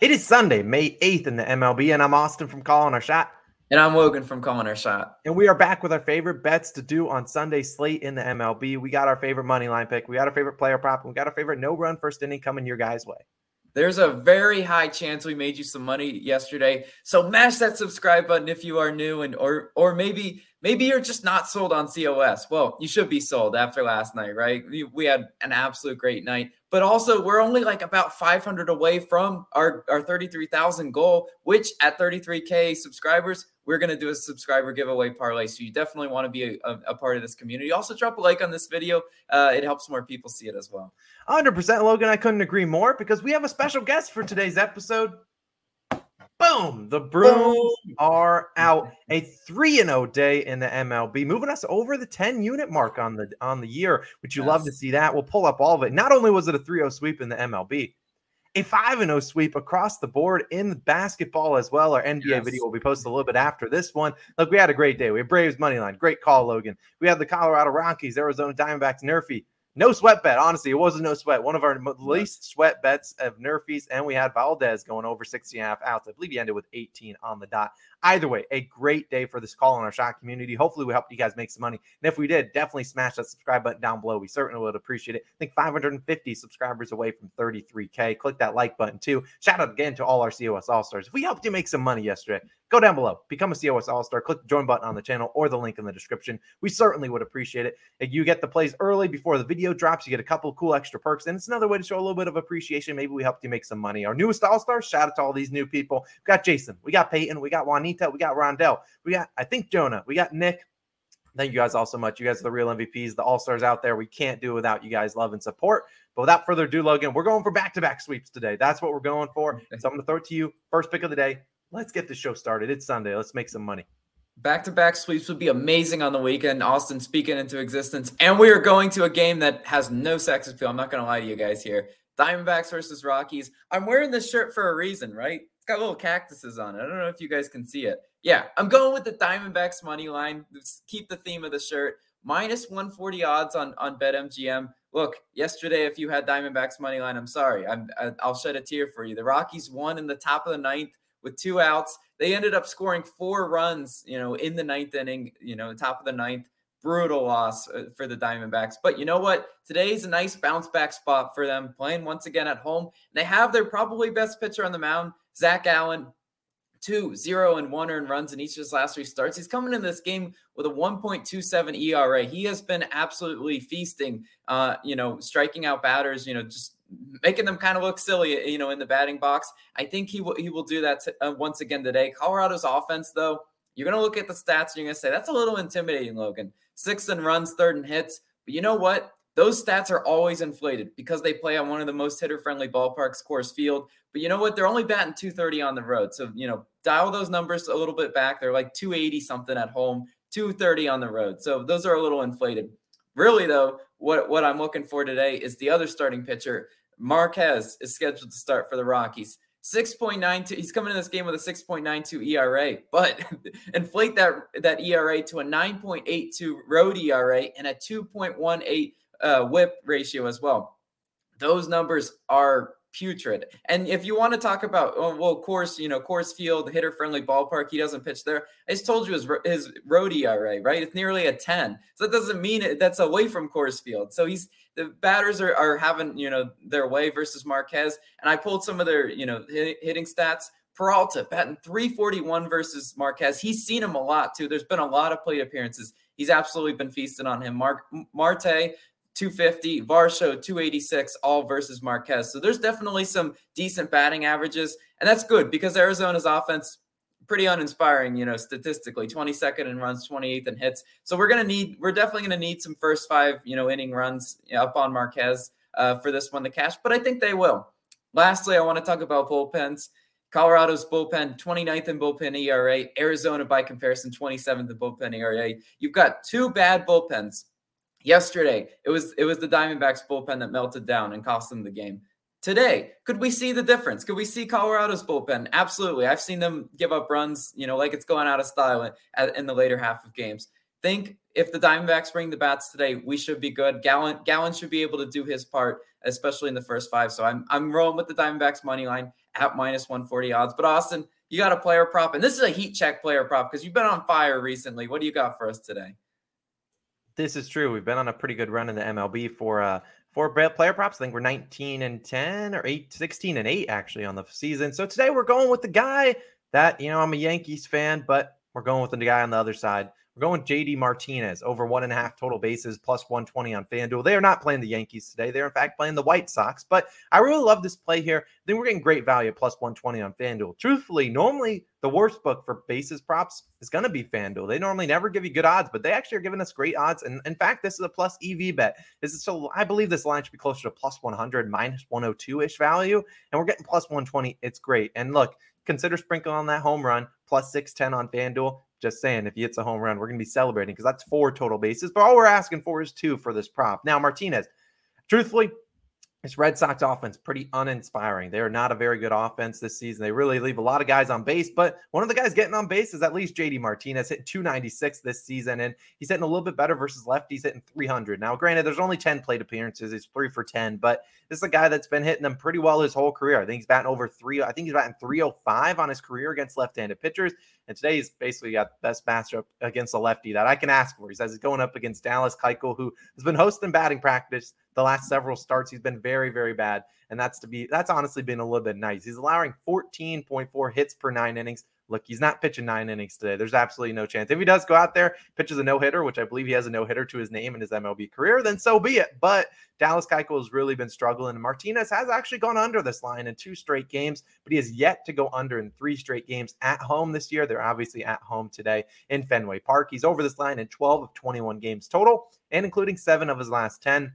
It is Sunday, May 8th in the MLB, and I'm Austin from Calling Our Shot. And I'm Logan from Calling Our Shot. And we are back with our favorite bets to do on Sunday slate in the MLB. We got our favorite money line pick, we got our favorite player prop, we got our favorite no run first inning coming your guys' way. There's a very high chance we made you some money yesterday. So mash that subscribe button if you are new and or or maybe maybe you're just not sold on COS. Well, you should be sold after last night, right? We, we had an absolute great night but also we're only like about 500 away from our, our 33,000 goal, which at 33K subscribers, we're going to do a subscriber giveaway parlay. So you definitely want to be a, a, part of this community. Also, drop a like on this video. Uh, it helps more people see it as well. 100% Logan. I couldn't agree more because we have a special guest for today's episode. Boom! The Brewers are out. A 3 0 day in the MLB, moving us over the 10 unit mark on the on the year, which you yes. love to see that. We'll pull up all of it. Not only was it a 3 0 sweep in the MLB, a 5 0 sweep across the board in basketball as well. Our NBA yes. video will be posted a little bit after this one. Look, we had a great day. We had Braves money line. Great call, Logan. We had the Colorado Rockies, Arizona Diamondbacks, Nerfy. No sweat bet. Honestly, it wasn't no sweat. One of our least sweat bets of Nerfies, and we had Valdez going over 60 and a half outs. I believe he ended with 18 on the dot. Either way, a great day for this Calling Our Shot community. Hopefully, we helped you guys make some money. And if we did, definitely smash that subscribe button down below. We certainly would appreciate it. I think 550 subscribers away from 33K. Click that like button too. Shout out again to all our COS All Stars. If we helped you make some money yesterday, go down below, become a COS All Star, click the join button on the channel or the link in the description. We certainly would appreciate it. You get the plays early before the video drops. You get a couple cool extra perks, and it's another way to show a little bit of appreciation. Maybe we helped you make some money. Our newest All Stars, shout out to all these new people. We got Jason, we got Peyton, we got Juanita, we got Rondell. We got, I think, Jonah. We got Nick. Thank you guys all so much. You guys are the real MVPs, the all stars out there. We can't do without you guys' love and support. But without further ado, Logan, we're going for back to back sweeps today. That's what we're going for. So I'm going to throw it to you. First pick of the day. Let's get the show started. It's Sunday. Let's make some money. Back to back sweeps would be amazing on the weekend. Austin speaking into existence. And we are going to a game that has no sex appeal. I'm not going to lie to you guys here. Diamondbacks versus Rockies. I'm wearing this shirt for a reason, right? It's got little cactuses on it. I don't know if you guys can see it. Yeah, I'm going with the Diamondbacks money line. keep the theme of the shirt. Minus 140 odds on on BetMGM. Look, yesterday, if you had Diamondbacks money line, I'm sorry. I'm I'll shed a tear for you. The Rockies won in the top of the ninth with two outs. They ended up scoring four runs, you know, in the ninth inning. You know, top of the ninth. Brutal loss uh, for the Diamondbacks. But you know what? Today's a nice bounce back spot for them, playing once again at home. They have their probably best pitcher on the mound, Zac Gallen, two, zero, and one earned runs in each of his last three starts. He's coming in this game with a 1.27 ERA. He has been absolutely feasting, uh, you know, striking out batters, you know, just making them kind of look silly, you know, in the batting box. I think he will he will do that uh, once again today. Colorado's offense, though, you're going to look at the stats and you're going to say that's a little intimidating, Logan. Six and runs, third and hits. But you know what? Those stats are always inflated because they play on one of the most hitter friendly ballparks, Coors Field. But you know what? They're only batting 230 on the road. So, you know, dial those numbers a little bit back. They're like 280 something at home, 230 on the road. So those are a little inflated. Really, though, what, what I'm looking for today is the other starting pitcher. Marquez is scheduled to start for the Rockies. 6.92 he's coming in this game with a 6.92 ERA but inflate that that ERA to a 9.82 road ERA and a 2.18 uh, whip ratio as well. Those numbers are putrid. And if you want to talk about, oh, well, course, you know, Coors Field, hitter friendly ballpark, he doesn't pitch there. I just told you his, his road ERA, right? It's nearly a 10. So that doesn't mean it, that's away from Coors Field. So he's, the batters are, are having, you know, their way versus Marquez. And I pulled some of their, you know, hitting stats. Peralta batting 341 versus Marquez. He's seen him a lot too. There's been a lot of plate appearances. He's absolutely been feasting on him. Mark Marte 250, Varsho 286, all versus Marquez. So there's definitely some decent batting averages, and that's good because Arizona's offense pretty uninspiring, you know, statistically. 22nd in runs, 28th in hits. So we're gonna need, we're definitely gonna need some first five, you know, inning runs up on Marquez uh, for this one to cash, but I think they will. Lastly, I want to talk about bullpens. Colorado's bullpen, 29th in bullpen ERA. Arizona, by comparison, 27th in bullpen ERA. You've got two bad bullpens Yesterday, it was it was the Diamondbacks bullpen that melted down and cost them the game. Today, could we see the difference? Could we see Colorado's bullpen? Absolutely. I've seen them give up runs, you know, like it's going out of style in, in the later half of games. Think if the Diamondbacks bring the bats today, we should be good. Gallen Gallen should be able to do his part, especially in the first five. So I'm I'm rolling with the Diamondbacks money line at minus 140 odds. But Austin, you got a player prop, and this is a heat check player prop because you've been on fire recently. What do you got for us today? This is true. We've been on a pretty good run in the MLB for uh for player props. I think we're 19 and 10 or 8 16 and 8 actually on the season. So today we're going with the guy that, you know, I'm a Yankees fan, but we're going with the guy on the other side we're going JD Martinez over one and a half total bases plus 120 on FanDuel. They are not playing the Yankees today. They're in fact playing the White Sox. But I really love this play here. I think we're getting great value plus 120 on FanDuel. Truthfully, normally the worst book for bases props is going to be FanDuel. They normally never give you good odds, but they actually are giving us great odds. And in fact, this is a plus EV bet. This is so I believe this line should be closer to plus 100, minus 102 ish value. And we're getting plus 120. It's great. And look, consider sprinkling on that home run plus 610 on FanDuel. Just saying, if he hits a home run, we're going to be celebrating because that's four total bases. But all we're asking for is two for this prop. Now, Martinez, truthfully, this Red Sox offense pretty uninspiring. They are not a very good offense this season. They really leave a lot of guys on base, but one of the guys getting on base is at least JD Martinez hitting 296 this season, and he's hitting a little bit better versus lefties hitting 300. Now, granted, there's only 10 plate appearances. He's three for 10, but this is a guy that's been hitting them pretty well his whole career. I think he's batting over three. I think he's batting 305 on his career against left-handed pitchers. And today he's basically got the best matchup against a lefty that I can ask for. He says he's going up against Dallas Keuchel, who has been hosting batting practice the last several starts. He's been very, very bad. And that's to be that's honestly been a little bit nice. He's allowing 14.4 hits per nine innings. Look, he's not pitching nine innings today. There's absolutely no chance. If he does go out there, pitches a no hitter, which I believe he has a no hitter to his name in his MLB career, then so be it. But Dallas Keuchel has really been struggling. And Martinez has actually gone under this line in two straight games, but he has yet to go under in three straight games at home this year. They're obviously at home today in Fenway Park. He's over this line in 12 of 21 games total, and including seven of his last 10.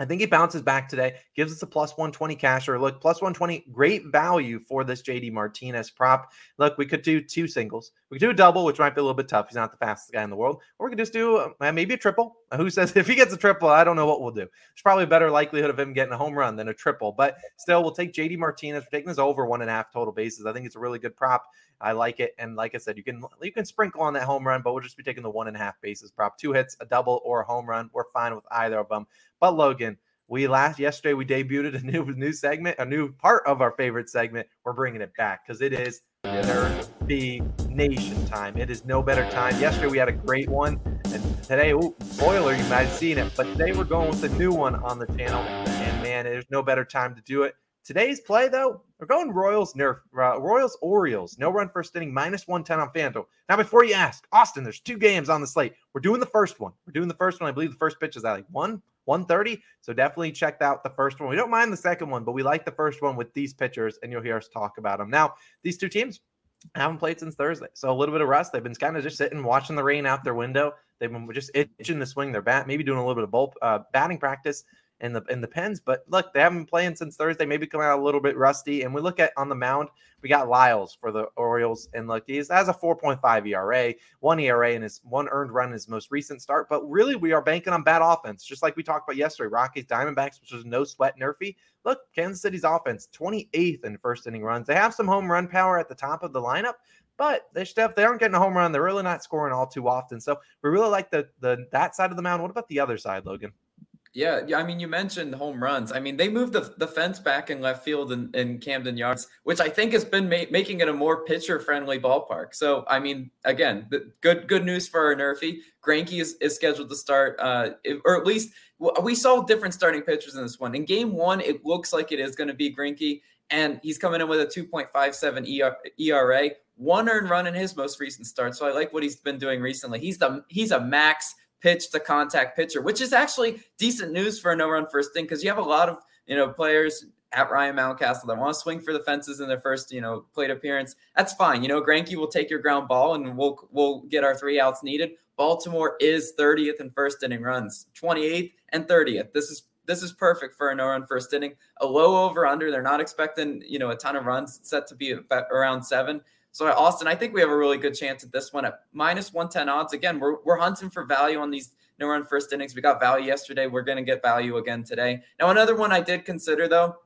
I think he bounces back today, gives us a plus 120 casher. Look, plus 120, great value for this JD Martinez prop. Look, we could do two singles. We could do a double, which might be a little bit tough. He's not the fastest guy in the world. Or we could just do uh, maybe a triple. Who says if he gets a triple, I don't know what we'll do. There's probably a better likelihood of him getting a home run than a triple. But still, we'll take JD Martinez. We're taking this over one and a half total bases. I think it's a really good prop. I like it. And like I said, you can you can sprinkle on that home run, but we'll just be taking the one and a half bases prop. Two hits, a double, or a home run. We're fine with either of them. But Logan, we last yesterday we debuted a new new segment, a new part of our favorite segment. We're bringing it back because it is the nation time. It is no better time. Yesterday we had a great one, and today, ooh, spoiler, you might have seen it, but today we're going with a new one on the channel. And man, there's no better time to do it. Today's play, though, we're going Royals nerf uh, Royals Orioles. No run first inning, minus 110 on FanDuel. Now, before you ask, Austin, there's two games on the slate. We're doing the first one. We're doing the first one. I believe the first pitch is at like one 130. So definitely check out the first one. We don't mind the second one, but we like the first one with these pitchers, and you'll hear us talk about them. Now, these two teams haven't played since Thursday. So a little bit of rest. They've been kind of just sitting, watching the rain out their window. They've been just itching to swing their bat, maybe doing a little bit of bulk, uh, batting practice in the in the pens. But look, they haven't been playing since Thursday. Maybe coming out a little bit rusty. And we look at on the mound, we got Lyles for the Orioles, and look, he's has a 4.5 ERA, one ERA, and his one earned run in his most recent start. But really, we are banking on bad offense, just like we talked about yesterday. Rockies, Diamondbacks, which was no sweat nerfy. Look, Kansas City's offense, 28th in first inning runs. They have some home run power at the top of the lineup, but they Steph, they aren't getting a home run. They're really not scoring all too often. So we really like the the that side of the mound. What about the other side, Logan? Yeah, yeah. I mean, you mentioned home runs. I mean, they moved the, the fence back in left field in, in Camden Yards, which I think has been ma- making it a more pitcher friendly ballpark. So, I mean, again, good good news for our Nerfy. Greinke is, is scheduled to start, uh, or at least we saw different starting pitchers in this one. In game one, it looks like it is going to be Greinke, and he's coming in with a 2.57 ERA, one earned run in his most recent start. So I like what he's been doing recently. He's the he's a max pitch to contact pitcher, which is actually decent news for a no run first thing because you have a lot of you know players at Ryan Mountcastle that want to swing for the fences in their first you know plate appearance. That's fine. You know Greinke will take your ground ball and we'll we'll get our three outs needed. Baltimore is 30th in first inning runs, 28th and 30th. This is this is perfect for a no run first inning. A low over under. They're not expecting you know a ton of runs. set to be around seven. So Austin, I think we have a really good chance at this one at minus 110 odds. Again, we're, we're hunting for value on these no run first innings. We got value yesterday. We're going to get value again today. Now, another one I did consider though,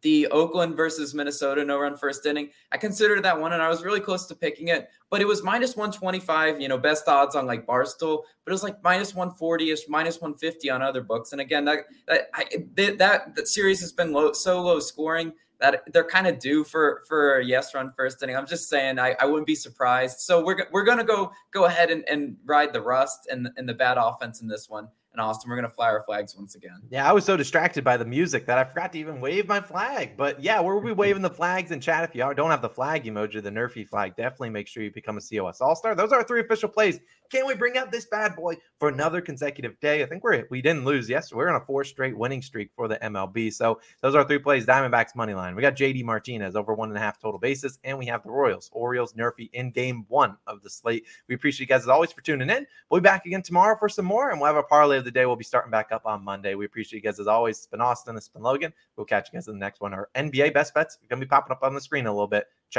the Oakland versus Minnesota no run first inning. I considered that one and I was really close to picking it, but it was minus 125, you know, best odds on like Barstool, but it was like minus 140 ish, minus 150 on other books. And again, that, that, I, that, that series has been low, so low scoring that they're kind of due for for a yes run first inning. I'm just saying I, I wouldn't be surprised. So we're we're gonna go go ahead and, and ride the rust and and the bad offense in this one. And Austin, we're gonna fly our flags once again. Yeah, I was so distracted by the music that I forgot to even wave my flag. But yeah, we'll be waving the flags in chat. If you don't have the flag emoji, the Nerfy flag, definitely make sure you become a COS All Star. Those are our three official plays. Can't we bring out this bad boy for another consecutive day? I think we're we didn't lose yesterday. We're on a four straight winning streak for the MLB. So those are three plays. Diamondbacks money line. We got JD Martinez over one and a half total bases, and we have the Royals, Orioles, Nerfy in game one of the slate. We appreciate you guys as always for tuning in. We'll be back again tomorrow for some more, and we'll have a parlay of the day. We'll be starting back up on Monday. We appreciate you guys as always. It's been Austin. It's been Logan. We'll catch you guys in the next one. Our NBA best bets are going to be popping up on the screen a little bit. Check